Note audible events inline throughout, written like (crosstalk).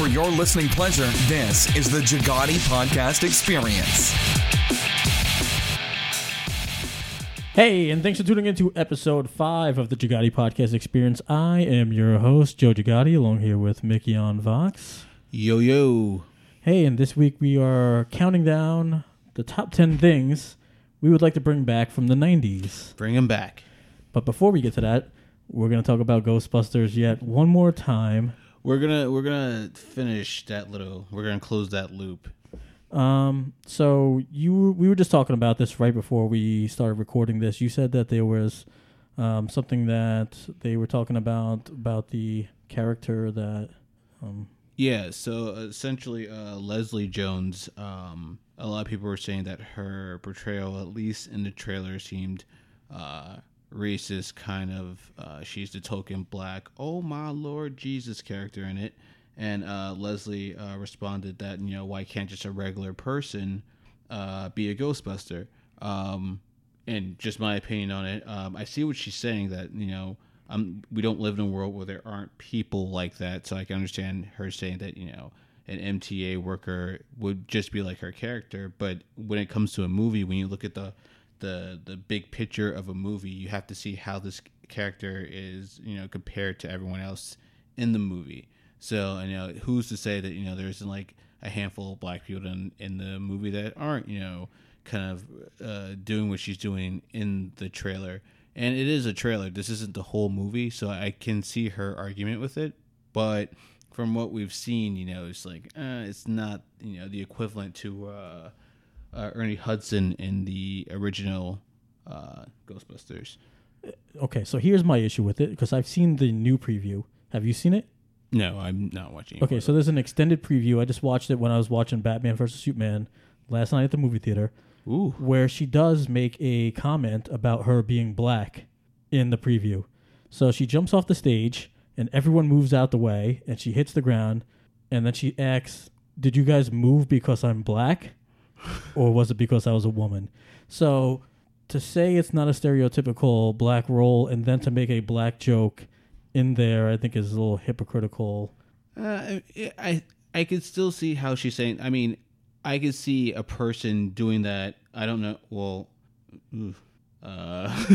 For your listening pleasure, this is the Jagati Podcast Experience. Hey, and thanks for tuning into episode five of the Jagati Podcast Experience. I am your host, Joe Jagati, along here with Mickey on Vox. Yo yo. Hey, and this week we are counting down the top 10 things we would like to bring back from the 90s. Bring them back. But before we get to that, we're going to talk about Ghostbusters yet one more time. We're gonna we're gonna finish that little. We're gonna close that loop. Um, so you we were just talking about this right before we started recording this. You said that there was um, something that they were talking about about the character that um, Yeah. So essentially, uh, Leslie Jones. Um, a lot of people were saying that her portrayal, at least in the trailer, seemed uh, racist. Kind of. Uh, she's the token black. Oh my Lord Jesus character in it. And uh, Leslie uh, responded that you know why can't just a regular person uh, be a Ghostbuster? Um, and just my opinion on it, um, I see what she's saying that you know um, we don't live in a world where there aren't people like that. So I can understand her saying that you know an MTA worker would just be like her character. But when it comes to a movie, when you look at the the the big picture of a movie, you have to see how this character is you know compared to everyone else in the movie. So you know who's to say that you know there isn't like a handful of black people in in the movie that aren't you know kind of uh, doing what she's doing in the trailer. And it is a trailer. This isn't the whole movie, so I can see her argument with it. But from what we've seen, you know, it's like uh, it's not you know the equivalent to uh, uh, Ernie Hudson in the original uh, Ghostbusters. okay. So here's my issue with it because I've seen the new preview. Have you seen it? No, I'm not watching. it. Okay, so there's an extended preview. I just watched it when I was watching Batman vs Superman last night at the movie theater, ooh, where she does make a comment about her being black in the preview. So she jumps off the stage and everyone moves out the way and she hits the ground and then she asks, "Did you guys move because I'm black or was it because I was a woman?" So to say it's not a stereotypical black role and then to make a black joke in there, I think is a little hypocritical. Uh, I I could still see how she's saying. I mean, I could see a person doing that. I don't know. Well, uh,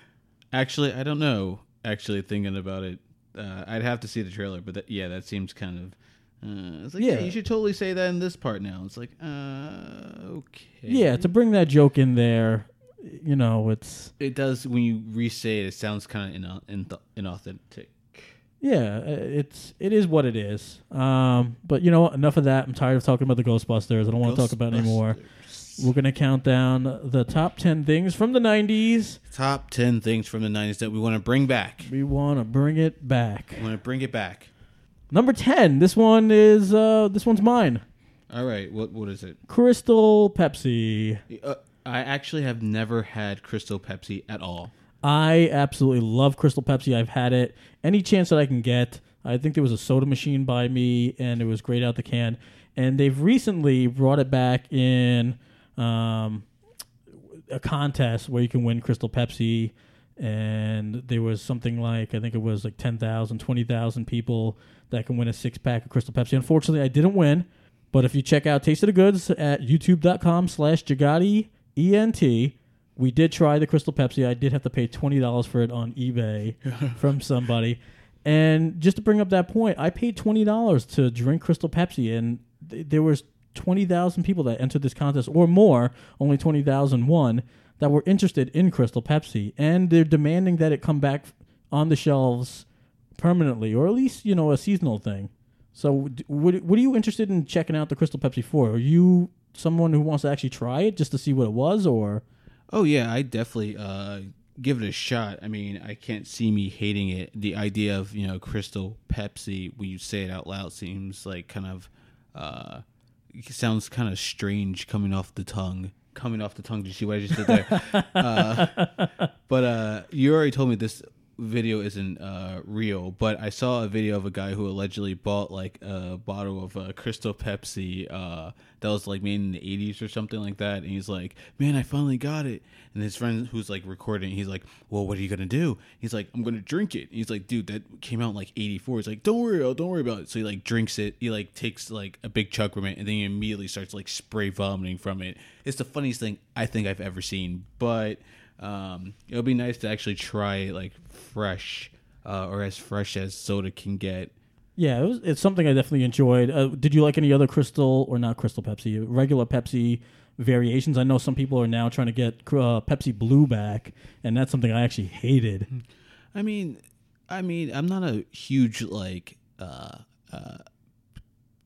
(laughs) actually, I don't know. Actually, thinking about it, uh, I'd have to see the trailer. But that, yeah, that seems kind of. Uh, it's like yeah. Yeah. you should totally say that in this part now. It's like, uh, okay. Yeah, to bring that joke in there, you know, it's it does when you re-say it. It sounds kind of in, in, inauthentic. yeah, uh, it's it is what it is. Um, but you know, what? enough of that. I'm tired of talking about the Ghostbusters. I don't want to talk about it anymore. We're gonna count down the top ten things from the '90s. Top ten things from the '90s that we want to bring back. We want to bring it back. We want to bring it back. Number ten. This one is uh, this one's mine. All right, what what is it? Crystal Pepsi. Uh, I actually have never had Crystal Pepsi at all. I absolutely love Crystal Pepsi. I've had it any chance that I can get. I think there was a soda machine by me, and it was great out the can. And they've recently brought it back in um, a contest where you can win Crystal Pepsi. And there was something like, I think it was like 10,000, 20,000 people that can win a six pack of Crystal Pepsi. Unfortunately, I didn't win. But if you check out Taste of the Goods at youtube.com slash Jagati ENT, we did try the Crystal Pepsi. I did have to pay twenty dollars for it on eBay (laughs) from somebody. And just to bring up that point, I paid twenty dollars to drink Crystal Pepsi, and th- there was twenty thousand people that entered this contest, or more. Only twenty thousand one that were interested in Crystal Pepsi, and they're demanding that it come back on the shelves permanently, or at least you know a seasonal thing. So, what what are you interested in checking out the Crystal Pepsi for? Are you someone who wants to actually try it just to see what it was, or Oh yeah, I definitely uh, give it a shot. I mean, I can't see me hating it. The idea of you know Crystal Pepsi when you say it out loud seems like kind of uh, it sounds kind of strange coming off the tongue. Coming off the tongue. Did you see what I just did there? (laughs) uh, but uh, you already told me this video isn't uh, real, but I saw a video of a guy who allegedly bought like a bottle of uh, Crystal Pepsi uh, that was like made in the 80s or something like that. And he's like, Man, I finally got it. And his friend who's like recording, he's like, Well, what are you going to do? He's like, I'm going to drink it. he's like, Dude, that came out in like 84. He's like, Don't worry, don't worry about it. So he like drinks it. He like takes like a big chug from it and then he immediately starts like spray vomiting from it. It's the funniest thing I think I've ever seen. But um, it'll be nice to actually try like fresh uh, or as fresh as soda can get. Yeah, it was, it's something I definitely enjoyed. Uh, did you like any other Crystal or not Crystal Pepsi, regular Pepsi variations? I know some people are now trying to get uh, Pepsi Blue back, and that's something I actually hated. I mean, I mean, I'm not a huge like uh, uh,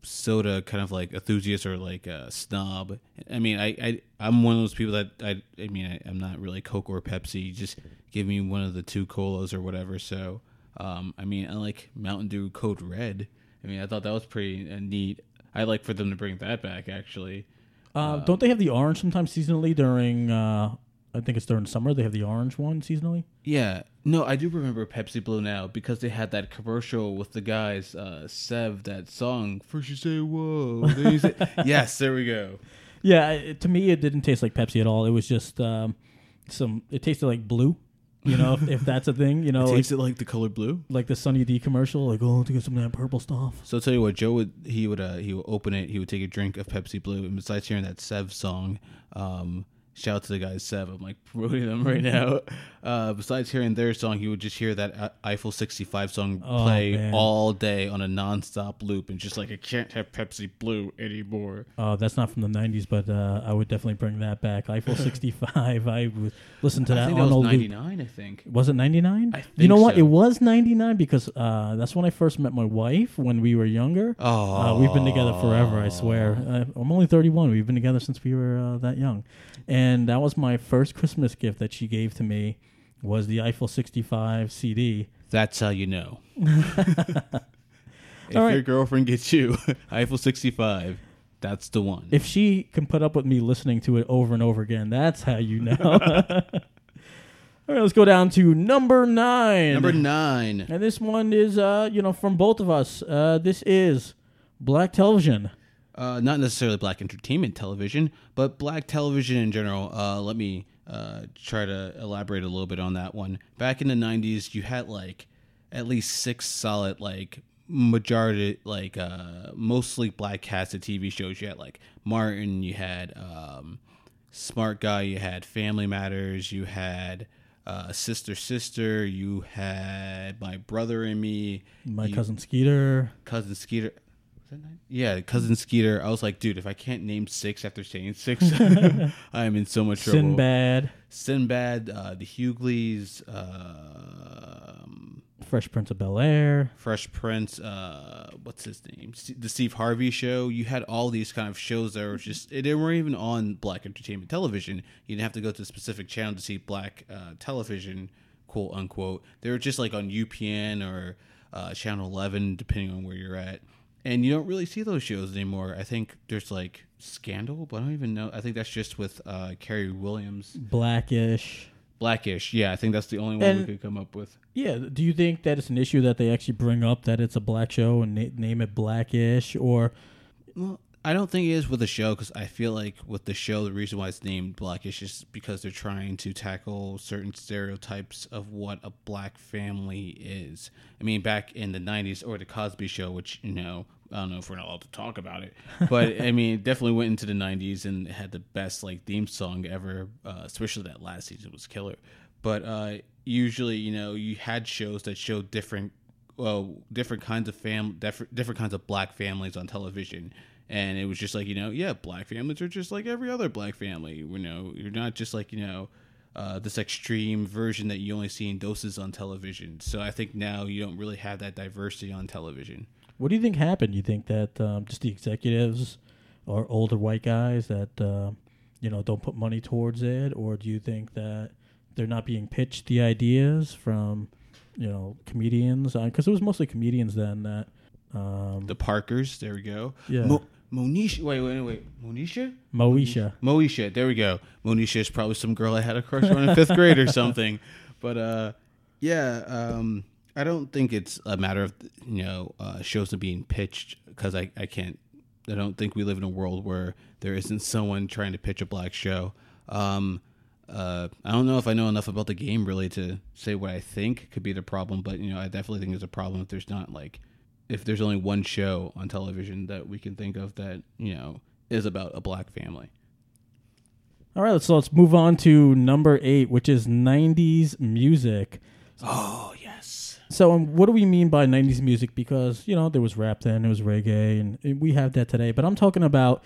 soda kind of like enthusiast or like a snob. I mean, I, I I'm one of those people that I I mean I, am not really Coke or Pepsi. Just give me one of the two colas or whatever. So, um, I mean, I like Mountain Dew Code Red. I mean, I thought that was pretty uh, neat. I like for them to bring that back actually. Uh, don't they have the orange sometimes seasonally during? Uh, I think it's during summer. They have the orange one seasonally. Yeah, no, I do remember Pepsi Blue now because they had that commercial with the guys, uh, Sev, that song. First you say whoa, then you say (laughs) yes. There we go. Yeah, it, to me it didn't taste like Pepsi at all. It was just um, some. It tasted like blue. You know, if, if that's a thing. You (laughs) know, It like, tasted like the color blue. like the Sunny D commercial. Like, oh, to get some of that purple stuff. So I'll tell you what, Joe would he would uh, he would open it, he would take a drink of Pepsi Blue, and besides hearing that Sev song, um, shout out to the guys Sev, I'm like promoting them right now. (laughs) Uh, besides hearing their song, he would just hear that uh, Eiffel 65 song Oh, play man. all day on a non-stop loop, and just like I can't have Pepsi Blue anymore. Uh, that's not from the '90s, but uh, I would definitely bring that back. Eiffel (laughs) 65. I would listen to that I think on that was loop. 99. I think. Was it 99? You know what? so. It was 99 because uh, that's when I first met my wife when we were younger. Oh, Uh, we've been together forever, I swear. Uh, I'm only 31. We've been together since we were uh, that young. And that was my first Christmas gift that she gave to me was the Eiffel 65 CD. That's how you know. (laughs) if right. your girlfriend gets you (laughs) Eiffel 65, that's the one. If she can put up with me listening to it over and over again, that's how you know. (laughs) All right, let's go down to number nine. Number nine. And this one is, uh, you know, from both of us. Uh, this is Black Television. Uh, not necessarily black entertainment television, but black television in general. Uh, let me uh, try to elaborate a little bit on that one. Back in the '90s, you had like at least six solid, like majority, like uh, mostly black casted TV shows. You had like Martin, you had um, Smart Guy, you had Family Matters, you had uh, Sister Sister, you had My Brother and Me, My you- cousin Skeeter. cousin Skeeter. Was that nine? Yeah, cousin Skeeter. I was like, dude, if I can't name six after saying six, (laughs) (laughs) I am in so much trouble. Sinbad. Sinbad, uh, the Hughleys, um, Fresh Prince of Bel Air. Fresh Prince. Uh, what's his name? The Steve Harvey Show. You had all these kind of shows that were just they weren't even on black entertainment television. You didn't have to go to a specific channel to see black uh, television, quote unquote. They were just like on UPN or uh, Channel Eleven, depending on where you're at. And you don't really see those shows anymore. I think there's like Scandal, but I don't even know. I think that's just with uh, Carrie Williams. Blackish. Blackish. Yeah, I think that's the only one we could come up with. Yeah. Do you think that it's an issue that they actually bring up that it's a black show and na- name it Blackish? Or Well, I don't think it is with the show because I feel like with the show, the reason why it's named Blackish is because they're trying to tackle certain stereotypes of what a black family is. I mean, back in the '90s or the Cosby Show, which you know, I don't know if we're not allowed to talk about it, but I (laughs) mean, it definitely went into the '90s and had the best like theme song ever. Uh, especially that last season was killer. But uh, usually, you know, you had shows that showed different well, different kinds of fam, different different kinds of black families on television, and it was just like you know, yeah, black families are just like every other black family. You know, you're not just like you know, uh, this extreme version that you only see in doses on television. So I think now you don't really have that diversity on television. What do you think happened? You think that um, just the executives or older white guys that uh, you know don't put money towards it, or do you think that they're not being pitched the ideas from you know comedians? Because it was mostly comedians then that. Um, The Parkers, there we go. Yeah. Mo- Monisha, wait, wait, wait, Monisha. Moesha. Moesha, there we go. Monisha is probably some girl I had a crush on in fifth grade or (laughs) something. But uh, Yeah, um, I don't think it's a matter of you know uh, shows are being pitched because I, I can't. I don't think we live in a world where there isn't someone trying to pitch a black show. Um, uh, I don't know if I know enough about the game really to say what I think could be the problem, but you know I definitely think there's a problem if there's not like if there's only one show on television that we can think of that you know is about a black family. All right, so let's move on to number eight, which is '90s music. Oh yes. So, um, what do we mean by '90s music? Because you know there was rap then, there was reggae, and, and we have that today. But I'm talking about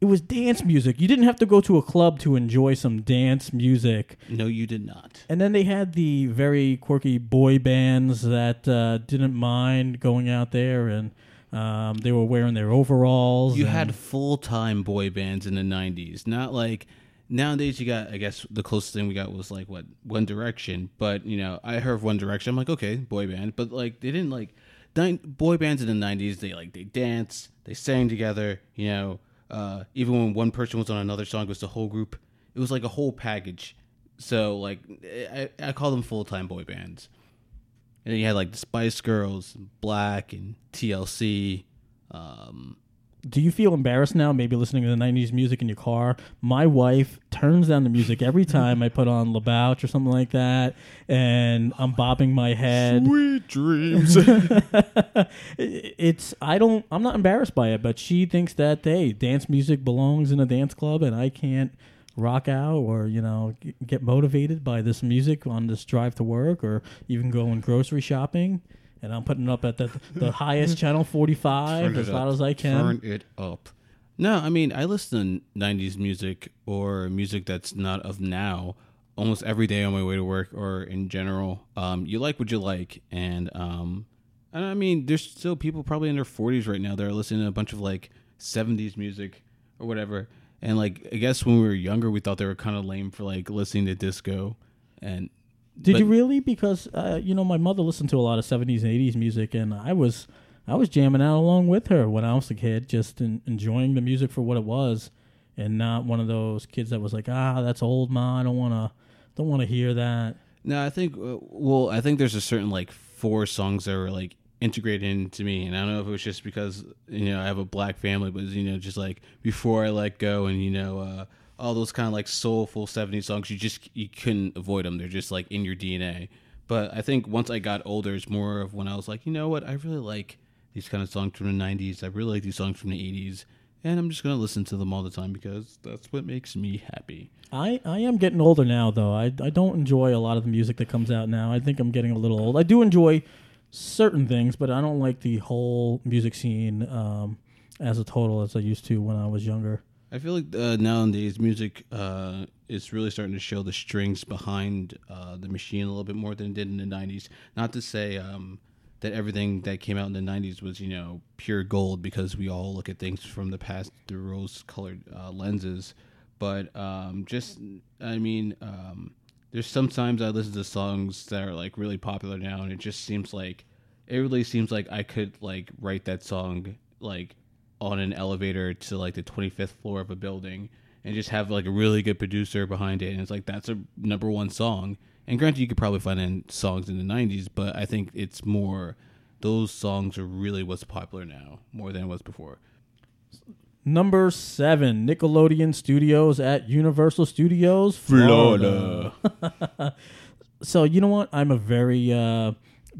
it was dance music. You didn't have to go to a club to enjoy some dance music. No, you did not. And then they had the very quirky boy bands that uh, didn't mind going out there and um, they were wearing their overalls. You had full time boy bands in the '90s, not like nowadays. You got, I guess, the closest thing we got was like what One Direction. But you know, I heard of One Direction. I'm like, okay, boy band. But like, they didn't like nine, boy bands in the '90s. They like they danced they sang together. You know, uh, even when one person was on another song, it was the whole group. It was like a whole package. So like, I, I call them full time boy bands. And then you had like the Spice Girls, Black, and TLC. Um, Do you feel embarrassed now, maybe listening to the 90s music in your car? My wife turns down the music every time I put on La Bouche or something like that, and I'm bobbing my head. Sweet dreams. (laughs) it's I don't I'm not embarrassed by it, but she thinks that hey, dance music belongs in a dance club, and I can't rock out or you know get motivated by this music on this drive to work or even going grocery shopping. And I'm putting it up at the the highest channel 45 Turn as loud as I can. Turn it up. No, I mean I listen to '90s music or music that's not of now almost every day on my way to work or in general. Um, you like what you like, and um, and I mean there's still people probably in their 40s right now that are listening to a bunch of like '70s music or whatever. And like I guess when we were younger, we thought they were kind of lame for like listening to disco, and Did But- you really? Because uh, you know, my mother listened to a lot of seventies and eighties music, and I was I was jamming out along with her when I was a kid, just en- enjoying the music for what it was, and not one of those kids that was like, ah, that's old, ma. I don't want to don't want to hear that. No, I think uh, well, I think there's a certain like four songs that were like integrated into me, and I don't know if it was just because you know I have a black family, but you know just like before I let go, and you know uh, all those kind of like soulful '70s songs, you just you couldn't avoid them. They're just like in your DNA. But I think once I got older, it's more of when I was like, you know what, I really like these kind of songs from the '90s. I really like these songs from the '80s. And I'm just gonna listen to them all the time because that's what makes me happy. I, I am getting older now, though. I, I don't enjoy a lot of the music that comes out now. I think I'm getting a little old. I do enjoy certain things, but I don't like the whole music scene um, as a total as I used to when I was younger. I feel like uh, nowadays music uh, is really starting to show the strings behind uh, the machine a little bit more than it did in the '90s. Not to say um, that everything that came out in the '90s was you know pure gold because we all look at things from the past through rose-colored uh, lenses, but um, just I mean, um, there's sometimes I listen to songs that are like really popular now, and it just seems like it really seems like I could like write that song like on an elevator to like the 25th floor of a building and just have like a really good producer behind it and it's like that's a number one song and granted you could probably find in songs in the 90s but i think it's more those songs are really what's popular now more than it was before Number seven, Nickelodeon Studios at Universal Studios, Florida. (laughs) so you know what? I'm a very uh,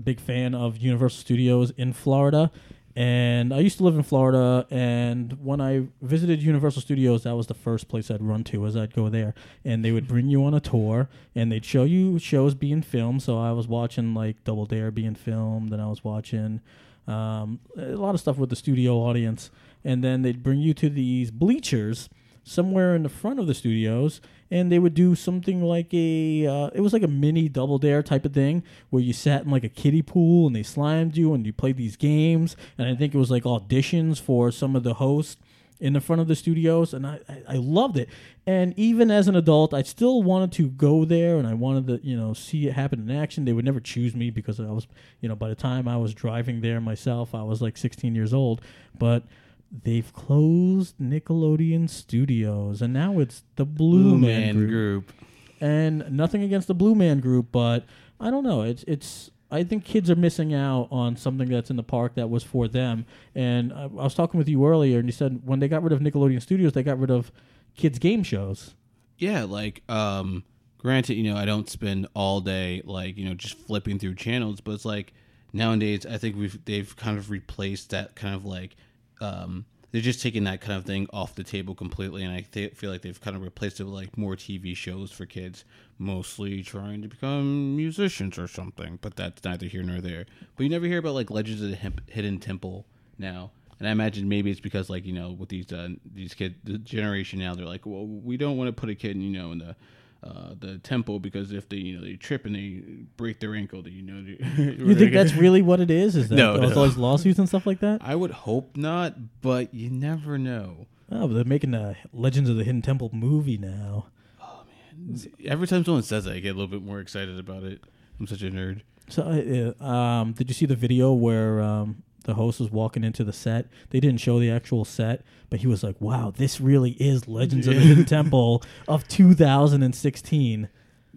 big fan of Universal Studios in Florida, and I used to live in Florida. And when I visited Universal Studios, that was the first place I'd run to. As I'd go there, and they would bring you on a tour, and they'd show you shows being filmed. So I was watching like Double Dare being filmed, and I was watching um, a lot of stuff with the studio audience, and then they'd bring you to these bleachers somewhere in the front of the studios, and they would do something like a uh, it was like a mini double dare type of thing where you sat in like a kiddie pool and they slimed you and you played these games, and I think it was like auditions for some of the hosts in the front of the studios and I, I, loved it. And even as an adult i still wanted to go there and i wanted to you know see it happen in action. They would never choose me because i was you know by the time i was driving there myself i was like 16 years old but they've closed nickelodeon studios and now it's the blue, man, group. and nothing against the blue man group but I don't know. It's it's. I think kids are missing out on something that's in the park that was for them. And I, I was talking with you earlier, and you said when they got rid of Nickelodeon Studios, they got rid of kids' game shows. Yeah, like um granted, you know, I don't spend all day like, you know, just flipping through channels, but it's like nowadays I think we've they've kind of replaced that kind of like um they're just taking that kind of thing off the table completely and I th- feel like they've kind of replaced it with like more TV shows for kids, mostly trying to become musicians or something, but that's neither here nor there. But you never hear about like Legends of the Hidden Temple now. And I imagine maybe it's because like you know with these uh, these kids the generation now they're like well we don't want to put a kid you know in the uh, the temple because if they you know they trip and they break their ankle they, you know (laughs) You think that's really what it is? Is (laughs) that No, no. all these lawsuits and stuff like that? I would hope not but you never know Oh, but they're making a Legends of the Hidden Temple movie now. Oh man! Every time someone says that I get a little bit more excited about it I'm such a nerd So, uh, um, did you see the video where um, the host was walking into the set? They didn't show the actual set, but he was like, "Wow, this really is Legends of the Hidden (laughs) Temple of 2016."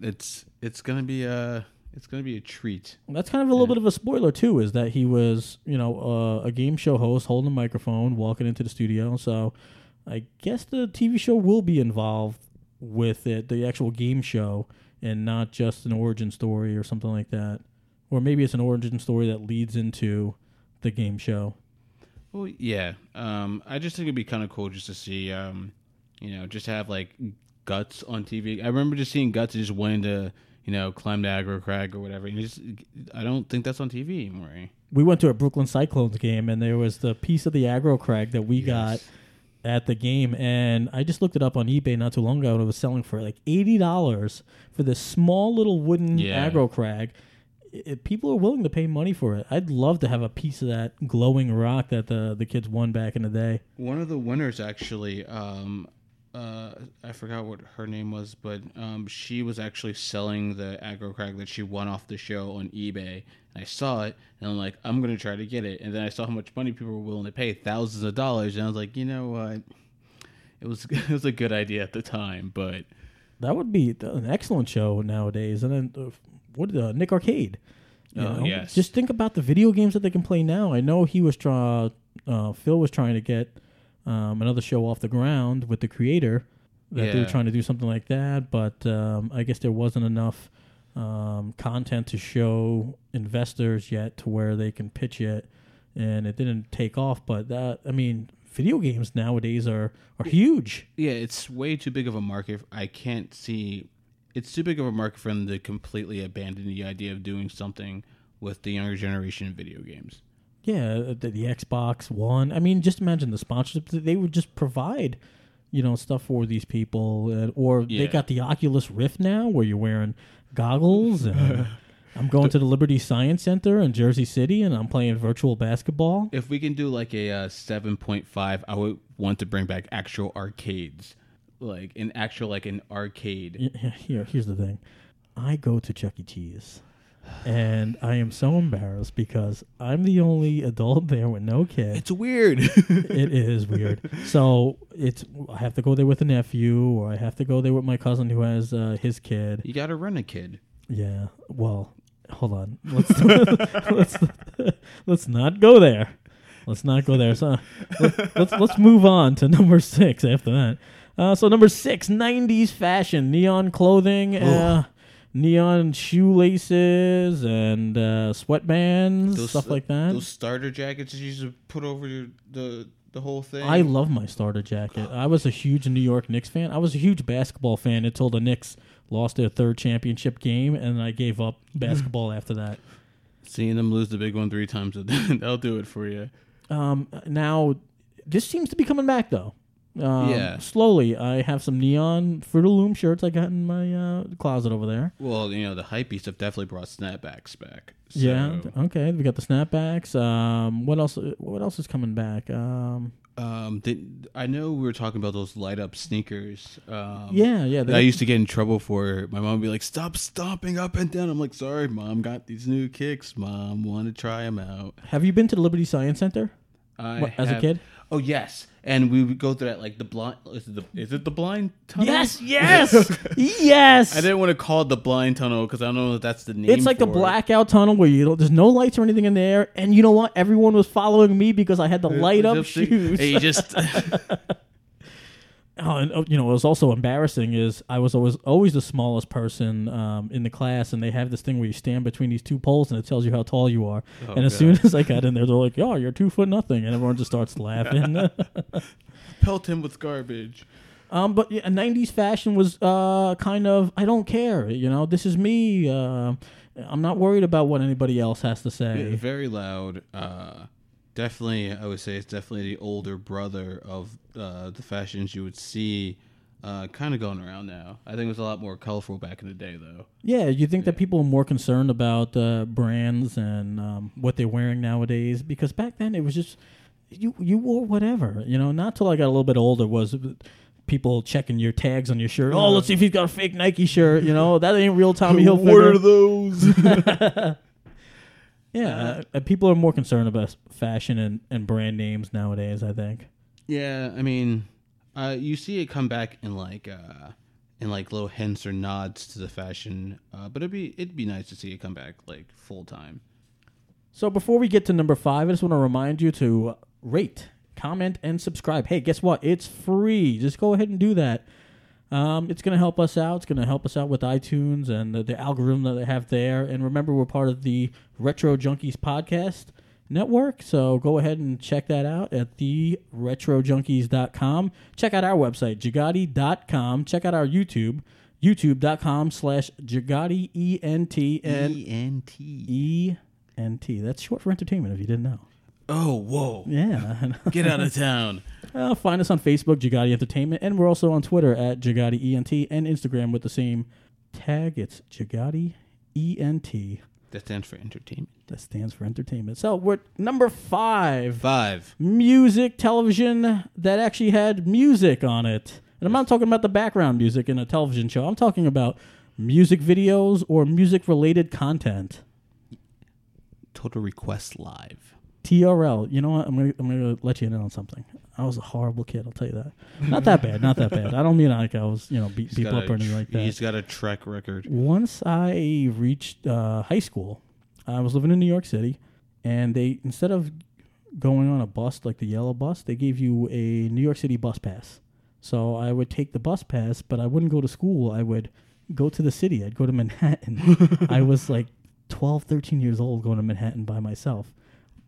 it's it's gonna be a it's gonna be a treat That's kind of a little bit of a spoiler too, is that he was, you know, uh, a game show host holding a microphone, walking into the studio. So, I guess the TV show will be involved with it, the actual game show, and not just an origin story or something like that. Or maybe it's an origin story that leads into the game show. Well, yeah. Um, I just think it'd be kind of cool just to see, um, you know, just have like guts on TV. I remember just seeing guts and just wanting to, you know, climb the aggro crag or whatever. And just, I don't think that's on TV anymore. We went to a Brooklyn Cyclones game, and there was the piece of the aggro crag that we got at the game, and I just looked it up on eBay not too long ago, and it was selling for like eighty dollars for this small little wooden Yeah. aggro crag. I- people are willing to pay money for it. I'd love to have a piece of that glowing rock that the the kids won back in the day. One of the winners actually, um, uh, I forgot what her name was, but um, she was actually selling the aggro crag that she won off the show on eBay. And I saw it, and I'm like, I'm gonna try to get it. And then I saw how much money people were willing to pay, thousands of dollars, and I was like, you know what? It was (laughs) it was a good idea at the time, but That would be an excellent show nowadays. And then uh, what uh, Nick Arcade? You Oh, know? yes. Just think about the video games that they can play now. I know he was trying. Uh, Phil was trying to get um, another show off the ground with the creator. That they were trying to do something like that, but um, I guess there wasn't enough um, content to show investors yet to where they can pitch it, and it didn't take off. But that, I mean, video games nowadays are are huge. yeah, it's way too big of a market. I can't see. It's too big of a market for them to completely abandon the idea of doing something with the younger generation video games. Yeah, uh, the, the Xbox One. I mean, just imagine the sponsorship that they would just provide, you know, stuff for these people. Uh, or they got the Oculus Rift now, where you're wearing goggles. And (laughs) I'm going to the Liberty Science Center in Jersey City, and I'm playing virtual basketball. If we can do like a uh, seven point five, I would want to bring back actual arcades, like an actual like an arcade. Here, here's the thing. I go to Chuck E. Cheese, and I am so embarrassed because I'm the only adult there with no kid. It's weird. (laughs) it is weird. So it's I have to go there with a nephew, or I have to go there with my cousin who has uh, his kid. you gotta run a kid. Yeah. Well, hold on. Let's (laughs) let's let's not go there. Let's not go there. So let's let's move on to number six after that. Uh, so number six, '90s fashion, neon clothing, uh, neon shoelaces, and uh, sweatbands, stuff like that. Those starter jackets you used to put over your, the the whole thing. I love my starter jacket. I was a huge New York Knicks fan. I was a huge basketball fan until the Knicks lost their third championship game, and I gave up (laughs) basketball after that. Seeing them lose the big one three times, (laughs) that'll do it for you. Um, now, this seems to be coming back though. Um, Yeah. Slowly, I have some neon Fruit of Loom shirts I got in my uh, closet over there. Well, you know the hype stuff definitely brought snapbacks back. So, Yeah. Okay. We got the snapbacks. Um, what else? What else is coming back? Um, Um, did, I know we were talking about those light up sneakers. Um, yeah. Yeah. that I used to get in trouble for. My mom would be like, "Stop stomping up and down." I'm like, "Sorry, mom. Got these new kicks. Mom, want to try them out." have you been to the Liberty Science Center I What, as a kid? Oh yes, and we would go through that like the blind. Is it the, is it the blind tunnel? Yes, (laughs) yes, yes. I didn't want to call it the blind tunnel because I don't know if that's the name. It's like the it. blackout tunnel where you don't, there's no lights or anything in there, and you know what? Everyone was following me because I had the light up shoes. you just (laughs) (laughs) Oh, and oh, you know what was also embarrassing is I was always always the smallest person um, in the class, and they have this thing where you stand between these two poles, and it tells you how tall you are. and as God. soon as I got in there, they're like, "Oh, you're two foot nothing," and everyone just starts laughing. (laughs) (laughs) pelt him with garbage. um, but yeah, '90s fashion was uh, kind of I don't care. You know, this is me. Uh, I'm not worried about what anybody else has to say. Very loud. Uh, definitely, I would say it's definitely the older brother of uh, the fashions you would see. Uh, kind of going around now. I think it was a lot more colorful back in the day, though. Yeah, you think that people are more concerned about uh, brands and um, what they're wearing nowadays? Because back then it was just you you wore whatever, you know. Not till I got a little bit older was people checking your tags on your shirt. Oh, let's see if he's got a fake Nike shirt. You know that ain't real Tommy (laughs) Hilfiger. those? (laughs) (laughs) Yeah, uh, people are more concerned about fashion and, and brand names nowadays. I think. yeah, I mean, uh, you see it come back in like uh, in like little hints or nods to the fashion, uh, but it'd be it'd be nice to see it come back like full time. So before we get to number five, I just want to remind you to rate, comment, and subscribe. Hey, guess what? It's free. Just go ahead and do that. Um, it's going to help us out. It's going to help us out with iTunes and the, the algorithm that they have there. And remember, we're part of the Retro Junkies podcast network. So go ahead and check that out at the retrojunkies.com. Check out our website, jagati.com. Check out our YouTube, youtube.com slash jagati, E-N-T, and N T. E-N-T. That's short for entertainment, if you didn't know. Oh, whoa! Yeah. Get out of town. (laughs) uh, find us on Facebook, Jagati Entertainment, and we're also on Twitter at Jagati ENT and Instagram with the same tag. It's Jagati ENT. That stands for entertainment. That stands for entertainment. So we're number five. Five. Music television that actually had music on it. And I'm not talking about the background music in a television show. I'm talking about music videos or music related content. Total Request Live. TRL. You know what? I'm gonna I'm gonna let you in on something. I was a horrible kid. I'll tell you that. Not that bad. Not that bad. I don't mean like I was you know beat He's people up or anything like that. He's got a track record. Once I reached uh, high school, I was living in New York City, and they instead of going on a bus like the yellow bus, they gave you a New York City bus pass. So I would take the bus pass, but I wouldn't go to school. I would go to the city. I'd go to Manhattan. (laughs) I was like 12, 13 years old going to Manhattan by myself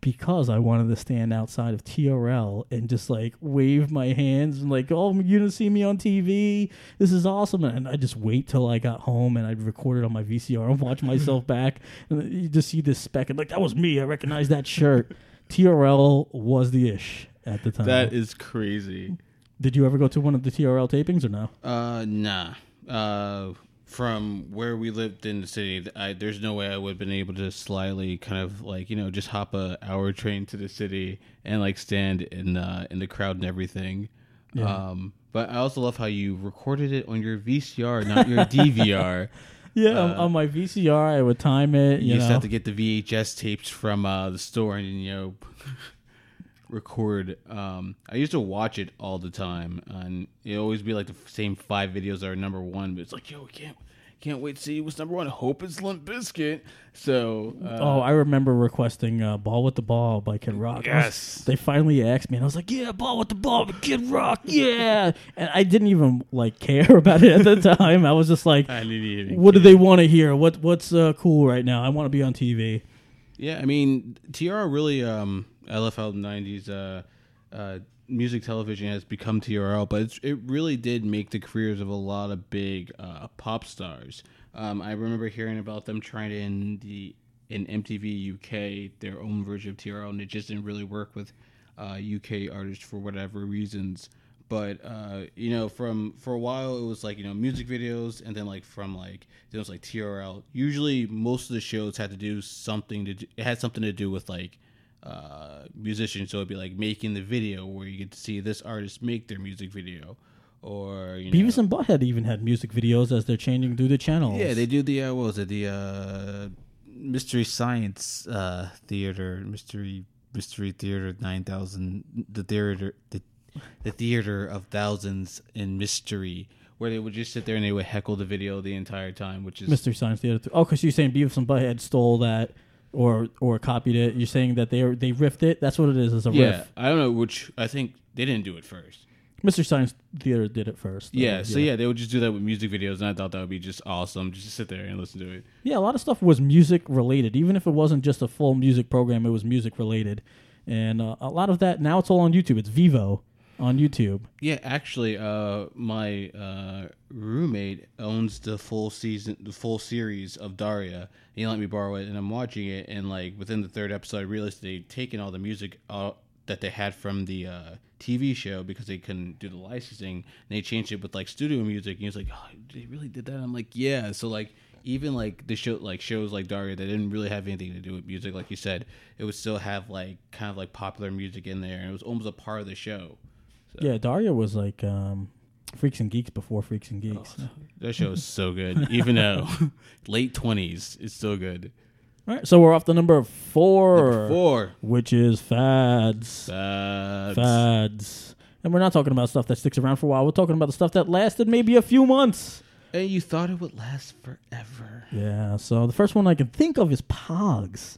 because I wanted to stand outside of TRL and just like wave my hands and like, oh, you're gonna see me on TV. This is awesome. And I just wait till I got home and I'd record it on my VCR and watch myself (laughs) back. And you just see this speck and like, that was me. I recognize that shirt. TRL was the ish at the time. That is crazy. Did you ever go to one of the TRL tapings or no? Uh, nah. Uh, from where we lived in the city, I, there's no way I would have been able to slyly kind of like you know just hop a hour train to the city and like stand in uh, in the crowd and everything. Um, but I also love how you recorded it on your VCR, not your (laughs) DVR. Yeah, on, on my VCR, I would time it. You, You, used to have to get the VHS tapes from uh, the store and you know (laughs) record. Um, I used to watch it all the time, and it always be like the same five videos are number one. But it's like, yo, we can't can't wait to see what's number one. Hope it's Limp Bizkit. So, uh, Oh, I remember requesting uh, "Bawitdaba" by Kid Rock. I was- Yes. they finally asked me, and I was like, "Yeah, Bawitdaba by Kid Rock, yeah." (laughs) and I didn't even like care (laughs) about it at the time. I was just like, I didn't even "What do they want to hear? What what's uh, cool right now? I want to be on TV." Yeah, I mean, Tiara really. Um, The '90s uh, uh, music television has become TRL, but it really did make the careers of a lot of big uh, pop stars. Um, I remember hearing about them trying to in the in MTV UK their own version of TRL, and it just didn't really work with uh, UK artists for whatever reasons. But uh, you know, from for a while it was like you know music videos, and then like from like it was like TRL. Usually, most of the shows had to do something to do, it had something to do with like uh, musicians. So it'd be like making the video where you get to see this artist make their music video, or you know, Beavis and Butthead even had music videos as they're changing through the channels. yeah, they do the uh, what was it the uh, mystery science uh, theater mystery Mystery Theater nine thousand, the theater, the, the theater of thousands in mystery, where they would just sit there and they would heckle the video the entire time, which is Mystery Science Theater. Oh, because you're saying Beavis and Butthead stole that or or copied it. You're saying that they they riffed it. That's what it is. Is a yeah. riff. I don't know which. I think they didn't do it first. Mr. Science Theater did it first. Yeah, Uh, so yeah, they would just do that with music videos, and I thought that would be just awesome, just to sit there and listen to it. Yeah, a lot of stuff was music related. Even if it wasn't just a full music program, it was music related. And uh, a lot of that now it's all on YouTube. It's Vevo on YouTube. Yeah, actually, uh, my uh, roommate owns the full season, the full series of Daria. He let me borrow it, and I'm watching it. And like within the third episode, I realized they'd taken all the music uh, that they had from the uh, TV show because they couldn't do the licensing, and they changed it with like studio music. And he was like, "Oh, they really did that." I'm like, "Yeah." So like. Even like the show, like shows like Daria, that didn't really have anything to do with music, like you said, it would still have like kind of like popular music in there, and it was almost a part of the show. Yeah, Daria was like um, Freaks and Geeks before Freaks and Geeks. That show is so good. Even though (laughs) late twenties, it's still good. All right, so we're off the number four, Four. which is fads. Fads. Fads. And we're not talking about stuff that sticks around for a while. We're talking about the stuff that lasted maybe a few months. And you thought it would last forever. Yeah, so the first one I can think of is Pogs.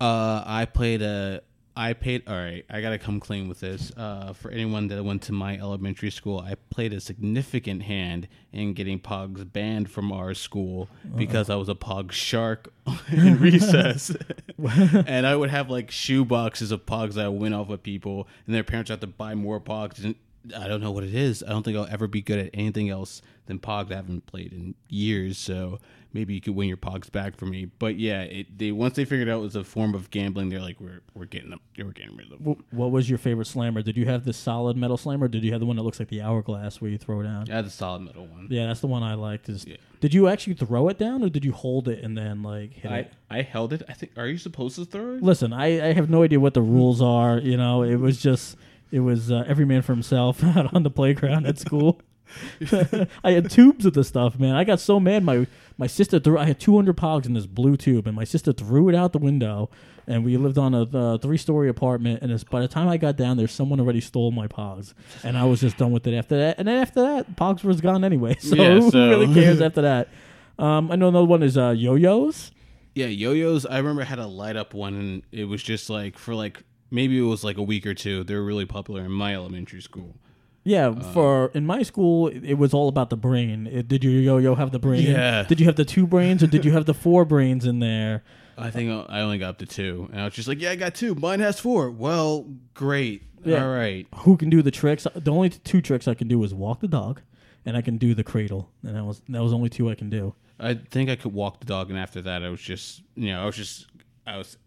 Uh, I played a. I paid. All right, I gotta come clean with this. Uh, for anyone that went to my elementary school, I played a significant hand in getting Pogs banned from our school because I was a Pog shark (laughs) in recess, (laughs) and I would have like shoe boxes of Pogs that I went off with people, and their parents had to buy more Pogs. And I don't know what it is. I don't think I'll ever be good at anything else than Pogs. I haven't played in years, so maybe you could win your Pogs back for me. But yeah, it, they once they figured out it was a form of gambling, they're like, we're we're getting them, we're getting rid of them. What was your favorite slammer? Did you have the solid metal slammer? Or did you have the one that looks like the hourglass where you throw it down? I had the solid metal one. Yeah, that's the one I liked. Is Yeah. did you actually throw it down or did you hold it and then like hit I it? I held it. I think. Are you supposed to throw it? Listen, I, I have no idea what the rules are. You know, it was just it was uh, every man for himself (laughs) out on the playground at school. (laughs) I had tubes of the stuff, man. I got so mad. My my sister threw. I had 200 pogs in this blue tube, and my sister threw it out the window. And we lived on a uh, three story apartment. And it's, by the time I got down there, someone already stole my pogs, and I was just done with it after that. And then after that, pogs was gone anyway. (laughs) So Yeah, who so- really (laughs) cares after that? Um, I know another one is uh, yo-yos. Yeah, yo-yos. I remember I had a light up one, and it was just like for like maybe it was like a week or two. They were really popular in my elementary school. Yeah, Uh, for in my school, it was all about the brain. It- did your yo-yo have the brain? Yeah. Did you have the two brains or did you have the four brains in there? I think I only got up to two, and I was just like, "Yeah, I got two. Mine has four. Well, great. Yeah. All right. Who can do the tricks? The only two tricks I can do is walk the dog, and I can do the cradle. And that was that was only two I can do. I think I could walk the dog, and after that, I was just, you know, I was just, I was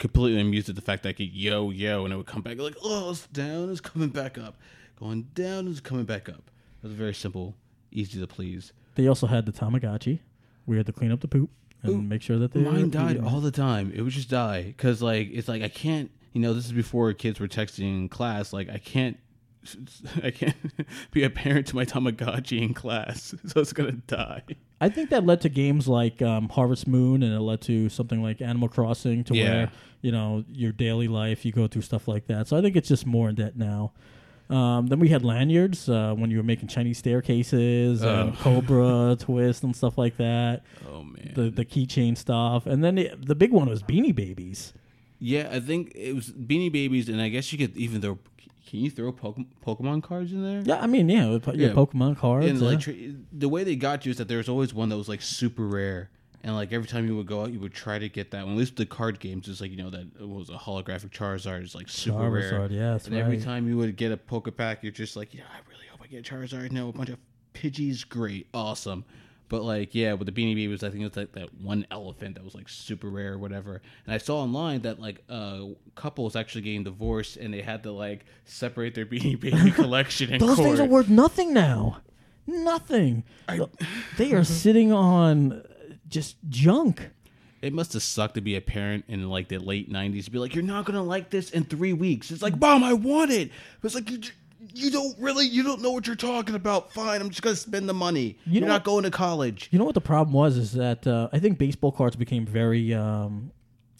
completely amused at the fact that I could yo yo, and it would come back like, oh, it's down, it's coming back up, going down, and coming back up. It was very simple, easy to please. They also had the Tamagotchi. We had to clean up the poop and Ooh, make sure that they Mine died all the time. It would just die because like it's like I can't. You know, this is before kids were texting in class. Like I can't. (laughs) I can't (laughs) be a parent to my Tamagotchi in class, (laughs) so it's gonna die. I think that led to games like um, Harvest Moon, and it led to something like Animal Crossing, to Yeah. where you know your daily life, you go through stuff like that. So I think it's just more in debt now. Um, then we had lanyards uh, when you were making Chinese staircases and Oh. Cobra (laughs) twist and stuff like that. Oh man. The the keychain stuff, and then the, the big one was Beanie Babies. yeah, I think it was Beanie Babies, and I guess you could even throw. Can you throw Pokemon cards in there? Yeah, I mean, yeah, yeah, Yeah. Pokemon cards. And yeah. like the way they got you is that there was always one that was like super rare, and like every time you would go out, you would try to get that one. At least the card games is like you know that it was a holographic Charizard is like super rare. Yeah, that's and every time you would get a Poke Pack, you're just like, yeah, I really hope I get Charizard. No, a bunch of Pidgeys, great, awesome. But like, yeah, with the Beanie Babies, I think it was like that one elephant that was like super rare or whatever. And I saw online that like a uh, couples actually getting divorced, and they had to like separate their (laughs) Beanie Baby (laughs) collection in Those court. things are worth nothing now. Nothing. they are sitting on uh, just junk. It must have sucked to be a parent in like the late '90s. To be like, you're not gonna like this in three weeks. It's like, mom, I want it. But it's like you, you don't really, you don't know what you're talking about. Fine, I'm just gonna spend the money. You you're not going to college. You know what the problem was is that uh, I think baseball cards became very um,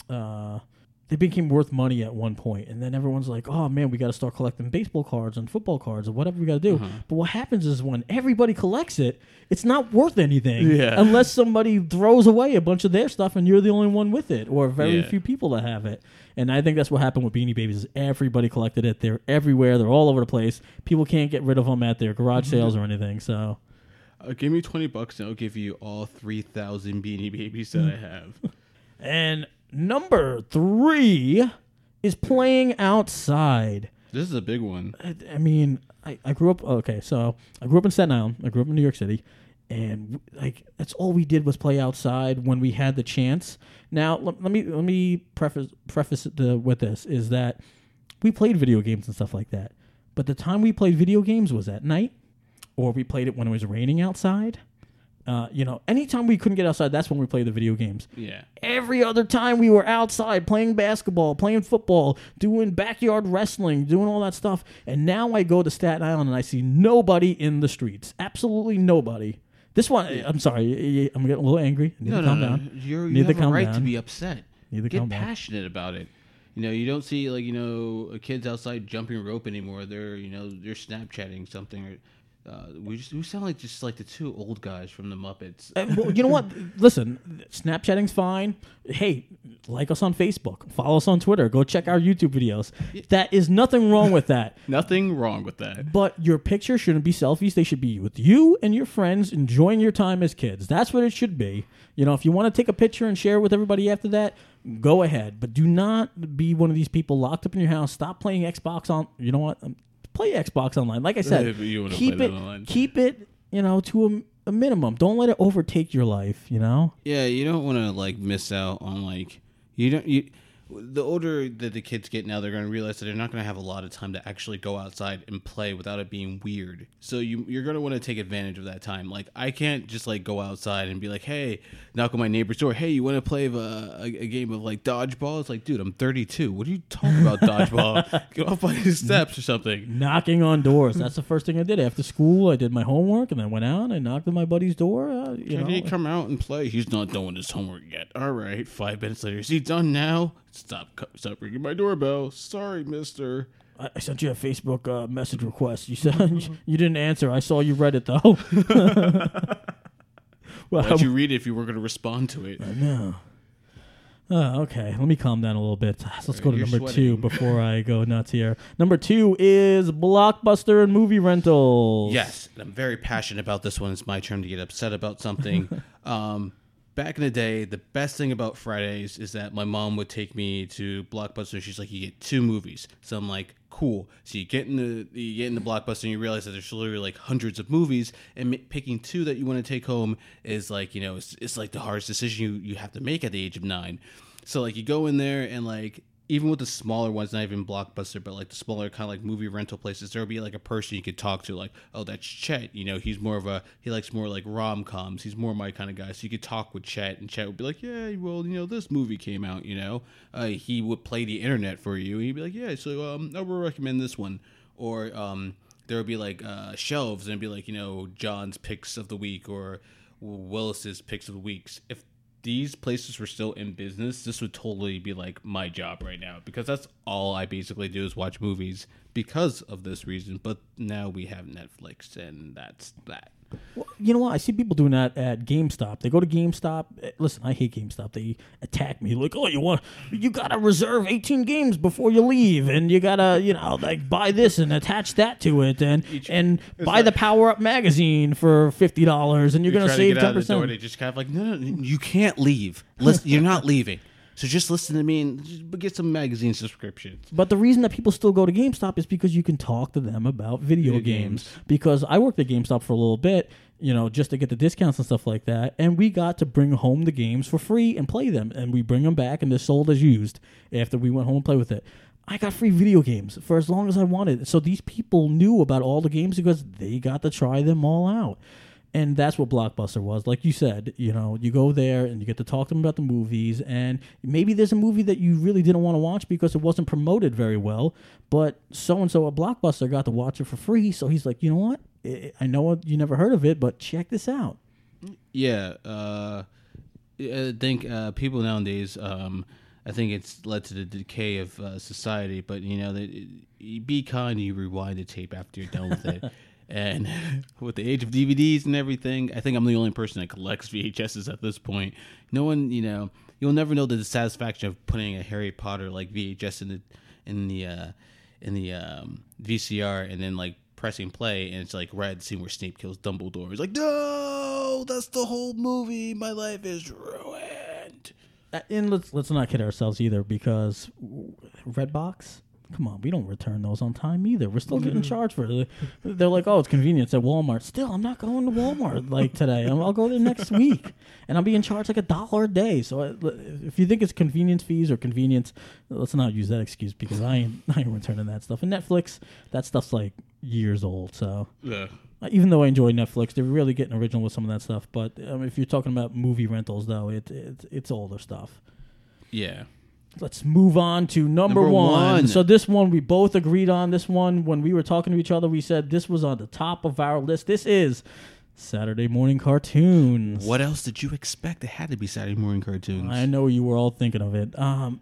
uh, they became worth money at one point, and then everyone's like, "Oh man, we got to start collecting baseball cards and football cards or whatever we got to do." Uh-huh. But what happens is when everybody collects it, it's not worth anything Yeah. (laughs) unless somebody throws away a bunch of their stuff and you're the only one with it, or very Yeah. few people that have it. And I think that's what happened with Beanie Babies. Is everybody collected it. They're everywhere. They're all over the place. People can't get rid of them at their garage sales or anything. So Uh, give me twenty bucks and I'll give you all three thousand Beanie Babies that I have. (laughs) And number three is playing outside. this is a big one. I, I mean, I, I grew up, okay, so I grew up in Staten Island. I grew up in New York City. And like that's all we did was play outside when we had the chance. Now let, let me let me preface preface it the, with this is that we played video games and stuff like that, but the time we played video games was at night, or we played it when it was raining outside. Uh, you know, anytime we couldn't get outside, that's when we played the video games. Yeah. Every other time we were outside playing basketball, playing football, doing backyard wrestling, doing all that stuff. And now I go to Staten Island and I see nobody in the streets. Absolutely nobody. This one, I'm sorry, I'm getting a little angry. I need No, to no, calm no. down. You're, Need you to have a calm right to be upset. Need to Get calm down. passionate about it. You know, you don't see like you know kids outside jumping rope anymore. They're you know they're Snapchatting something. Or, uh, we just we sound like just like the two old guys from the Muppets. Uh, well, you know what? (laughs) Listen, Snapchatting's fine. Hey, like us on Facebook, follow us on Twitter, go check our YouTube videos. That is nothing wrong with that. (laughs) Nothing wrong with that. But your picture shouldn't be selfies. They should be with you and your friends enjoying your time as kids. That's what it should be. You know, if you want to take a picture and share it with everybody after that, go ahead. But do not be one of these people locked up in your house. Stop playing Xbox on. You know what? Play Xbox online. Like I said, (laughs) you keep it online. keep it. You know, to a, a minimum. Don't let it overtake your life. You know. Yeah, you don't want to like miss out on like you don't you. The older that the kids get now, they're going to realize that they're not going to have a lot of time to actually go outside and play without it being weird. So you you're going to want to take advantage of that time. Like I can't just like go outside and be like, hey, knock on my neighbor's door. Hey, you want to play a, a, a game of like dodgeball? It's like, dude, I'm 32. What are you talking about dodgeball? (laughs) Get off my steps or something. Knocking on doors. That's the first thing I did after school. I did my homework and then went out and knocked on my buddy's door. Uh, you Can know, he come out and play? He's not doing his homework yet. All right. Five minutes later, is he done now? Stop! Stop ringing my doorbell. Sorry, Mister. I I sent you a Facebook uh, message request. You said (laughs) you didn't answer. I saw you read it though. (laughs) well, Why'd you read it if you were going to respond to it? no. Uh, okay, let me calm down a little bit. So let's go to You're number two before I go nuts here. Number two is Blockbuster and movie rentals. Yes, and I'm very passionate about this one. It's my turn to get upset about something. (laughs) um, back in the day, the best thing about Fridays is that my mom would take me to Blockbuster. She's like, "You get two movies." So I'm like, "Cool." So you get in the you get in the Blockbuster and you realize that there's literally like hundreds of movies, and picking two that you want to take home is like you know it's, it's like the hardest decision you you have to make at the age of nine. So like you go in there and like even with the smaller ones, not even blockbuster, but like the smaller kind of like movie rental places, there'll be like a person you could talk to, like, oh, that's Chet. You know, he's more of a he likes more like rom coms. He's more my kind of guy. So you could talk with Chet, and Chet would be like, yeah, well, you know, this movie came out. You know, uh, he would play the internet for you. And he'd be like, yeah, so um, I would recommend this one, or um, there would be like uh, shelves, and it'd be like, you know, John's picks of the week or Willis's picks of the weeks. If these places were still in business, this would totally be like my job right now because that's all I basically do is watch movies because of this reason. But now we have Netflix, and that's that. Well, you know what? I see people doing that at GameStop. They go to GameStop. eh, Listen, I hate GameStop. They attack me like, "Oh, you want you gotta reserve 18 games before you leave, and you gotta, you know, like buy this and attach that to it, and and buy the Power Up magazine for fifty dollars, and you're, gonna save ten out of the door, percent." they just kind of like, no, no, no, you can't leave. Listen, you're not leaving. So just listen to me and get some magazine subscriptions. But the reason that people still go to GameStop is because you can talk to them about video, Video games. games. Because I worked at GameStop for a little bit, you know, just to get the discounts and stuff like that. And we got to bring home the games for free and play them. And we bring them back and they're sold as used after we went home and play with it. I got free video games for as long as I wanted. So these people knew about all the games because they got to try them all out. And that's what Blockbuster was. Like you said, you know, you go there and you get to talk to them about the movies. And maybe there's a movie that you really didn't want to watch because it wasn't promoted very well. But so and so at Blockbuster got to watch it for free. So he's like, you know what? I know you never heard of it, but check this out. Yeah, uh, I think uh, people nowadays um, I think it's led to the decay of uh, society. But you know, you be kind. You rewind the tape after you're done with it. (laughs) And (laughs) with the age of DVDs and everything, I think I'm the only person that collects (laughs) VHSs at this point. No one, you know, you'll never know the satisfaction of putting a Harry Potter like VHS in the in the uh, in the um, VCR and then like pressing play and it's like red scene where Snape kills Dumbledore. He's like, no, that's the whole movie. My life is ruined. Uh, And let's let's not kid ourselves either, because Redbox. Come on, we don't return those on time either. We're still getting charged for it. They're like, oh, it's convenience at Walmart. Still, I'm not going to Walmart like today. I'm- I'll go there next week, and I'm being charged like a dollar a day. So I- if you think it's convenience fees or convenience, let's not use that excuse because I ain't I ain't returning that stuff. And Netflix, that stuff's like years old. So Yeah. uh, even though I enjoy Netflix, they're really getting original with some of that stuff. But um, if you're talking about movie rentals, though, it, it it's older stuff. Yeah. Let's move on to number, Number one. one. So this one we both agreed on. This one, when we were talking to each other, we said this was on the top of our list. This is Saturday morning cartoons. What else did you expect? It had to be Saturday morning cartoons. I know you were all thinking of it. Um,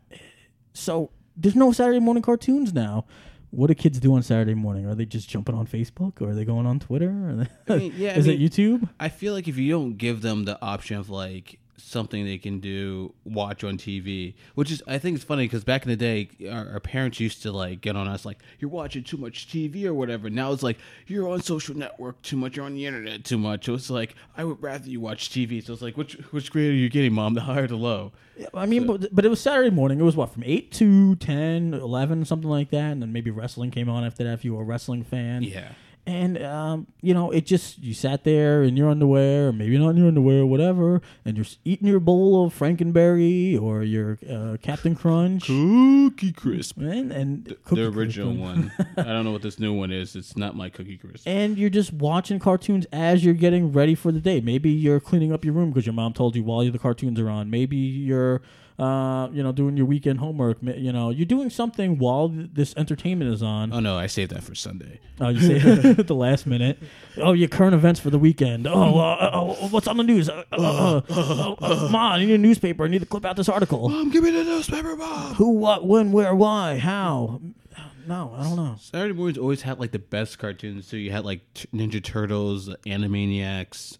so there's no Saturday morning cartoons now. What do kids do on Saturday morning? Are they just jumping on Facebook, or are they going on Twitter? They, (laughs) I mean, yeah, I is mean- it YouTube? I feel like if you don't give them the option of like something they can do, watch on TV, which is I think it's funny because back in the day, our, our parents used to like get on us like you're watching too much TV or whatever. Now it's like you're on social network too much, you're on the internet too much. So it's like I would rather you watch TV. So it's like which which grade are you getting, mom? The high or the low? Yeah, I mean, but, but it was Saturday morning. It was what from eight to 10, 11, something like that, and then maybe wrestling came on after that if you were a wrestling fan. Yeah. And um, you know, it just you sat there in your underwear, or maybe not in your underwear, or whatever, and you're eating your bowl of Frankenberry or your uh, Captain Crunch, Cookie Crisp. and, and The Cookie original Crisp. (laughs) one. I don't know what this new one is. It's not my Cookie Crisp. and you're just watching cartoons as you're getting ready for the day. Maybe you're cleaning up your room because your mom told you while the cartoons are on. Maybe you're, uh, you know, doing your weekend homework. You know, you're doing something while th- this entertainment is on. Oh no, I saved that for Sunday. Oh, you say (laughs) at the last minute. Oh, your current events for the weekend. Oh, uh, uh, what's on the news? Uh, uh, uh, uh, uh, Mom, I need a newspaper. I need to clip out this article. Mom, give me the newspaper, Mom. Who, what, when, where, why, how? No, I don't know. Saturday mornings always had like the best cartoons. So you had like T- Ninja Turtles, Animaniacs.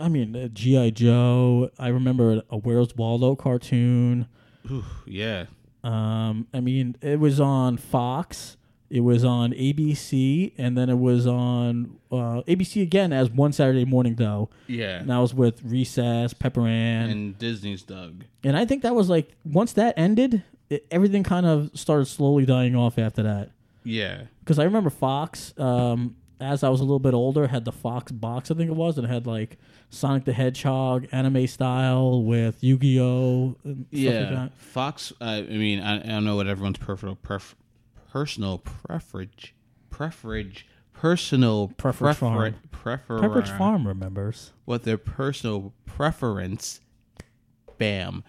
I mean, uh, G.I. Joe. I remember a Where's Waldo cartoon. ooh, yeah, Um, I mean, it was on Fox. It was on ABC, and then it was on uh, ABC again as one Saturday morning, though. yeah. And that was with Recess, Pepper Ann, and, and Disney's Doug. And I think that was like once that ended, it, everything kind of started slowly dying off after that. Yeah, Because I remember Fox, um, as I was a little bit older, had the Fox box, I think it was, and it had like Sonic the Hedgehog anime style with Yu Gi Oh. yeah. like that. Fox. Uh, I mean, I, I don't know what everyone's personal pref- personal preference preference personal preference prefer Pepperidge Farm remembers. what their personal preference bam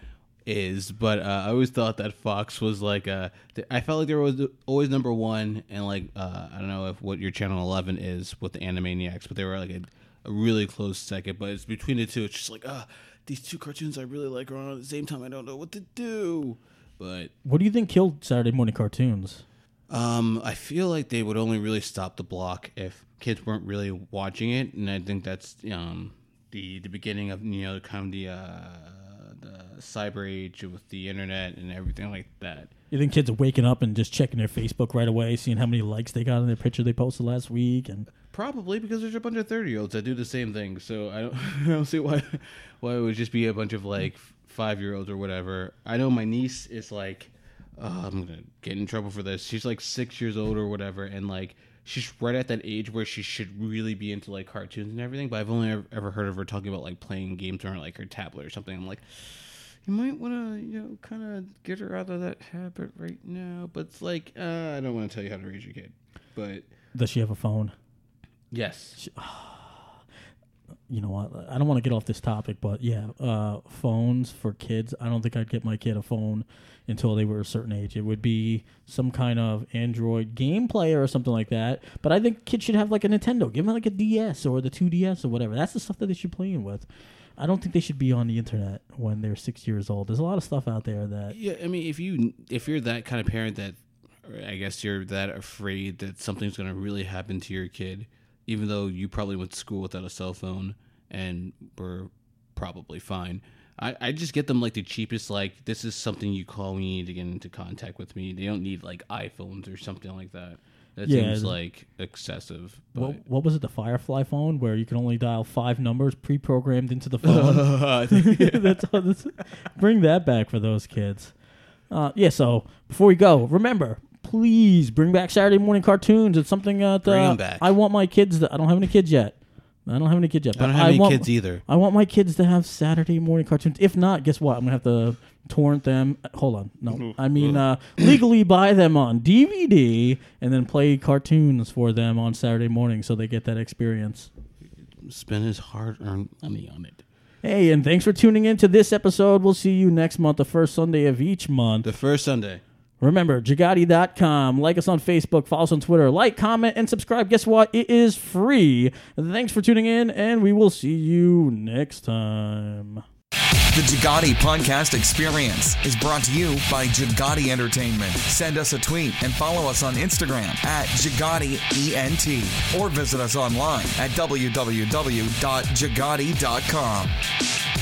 is but uh, i always thought that fox was like uh th- i felt like there was always number one and like uh i don't know if what your channel 11 is with the animaniacs but they were like a, a really close second but it's between the two it's just like uh these two cartoons i really like are on at the same time i don't know what to do but What do you think killed Saturday morning cartoons? um, I feel like they would only really stop the block if kids weren't really watching it, and I think that's um the the beginning of you know kind of the uh, cyber age with the internet and everything like that. You think kids are waking up and just checking their Facebook right away, seeing how many likes they got on their picture they posted last week, and Probably because there's a bunch of thirty year olds that do the same thing, so I don't (laughs) I don't see why why it would just be a bunch of like five year olds or whatever. I know my niece is like, oh, I'm gonna get in trouble for this. She's like six years old or whatever, and like she's right at that age where she should really be into like cartoons and everything. But I've only ever, ever heard of her talking about like playing games on like her tablet or something. I'm like. You might want to, you know, kind of get her out of that habit right now. But it's like, uh, I don't want to tell you how to raise your kid. But does she have a phone? yes, you know what? I don't want to get off this topic, but yeah, uh, phones for kids. I don't think I'd get my kid a phone until they were a certain age. It would be some kind of Android game player or something like that. But I think kids should have like a Nintendo. Give them like a DS or the 2DS or whatever. That's the stuff that they should play in with. I don't think they should be on the internet when they're six years old. There's a lot of stuff out there that Yeah, I mean, if you if you're that kind of parent that, I guess you're that afraid that something's gonna really happen to your kid, even though you probably went to school without a cell phone and were probably fine. I, I just get them like the cheapest like this is something you call me to get into contact with me. They don't need like iPhones or something like that. That Yeah, seems like excessive. But what, what was it? The Firefly phone where you can only dial five numbers pre-programmed into the phone. (laughs) I think- (laughs) that's, this, bring that back for those kids. Uh, yeah. So before we go, remember, please bring back Saturday morning cartoons. It's something that Bring uh, back. I want my kids. To, I don't have any kids yet. I don't have any kids yet. I don't have any want, kids either. I want my kids to have Saturday morning cartoons. If not, guess what? I'm gonna have to torrent them. Hold on, no, I mean uh, legally buy them on DVD and then play cartoons for them on Saturday morning so they get that experience. Spend his hard earned money on it. Hey, and thanks for tuning in to this episode. We'll see you next month, the first Sunday of each month. The first Sunday. Remember, Jagati.com. Like us on Facebook, follow us on Twitter, like, comment, and subscribe. Guess what? It is free. Thanks for tuning in, and we will see you next time. The Jagati Podcast Experience is brought to you by Jagati Entertainment. Send us a tweet and follow us on Instagram at Jagati ENT or visit us online at www.jagati.com.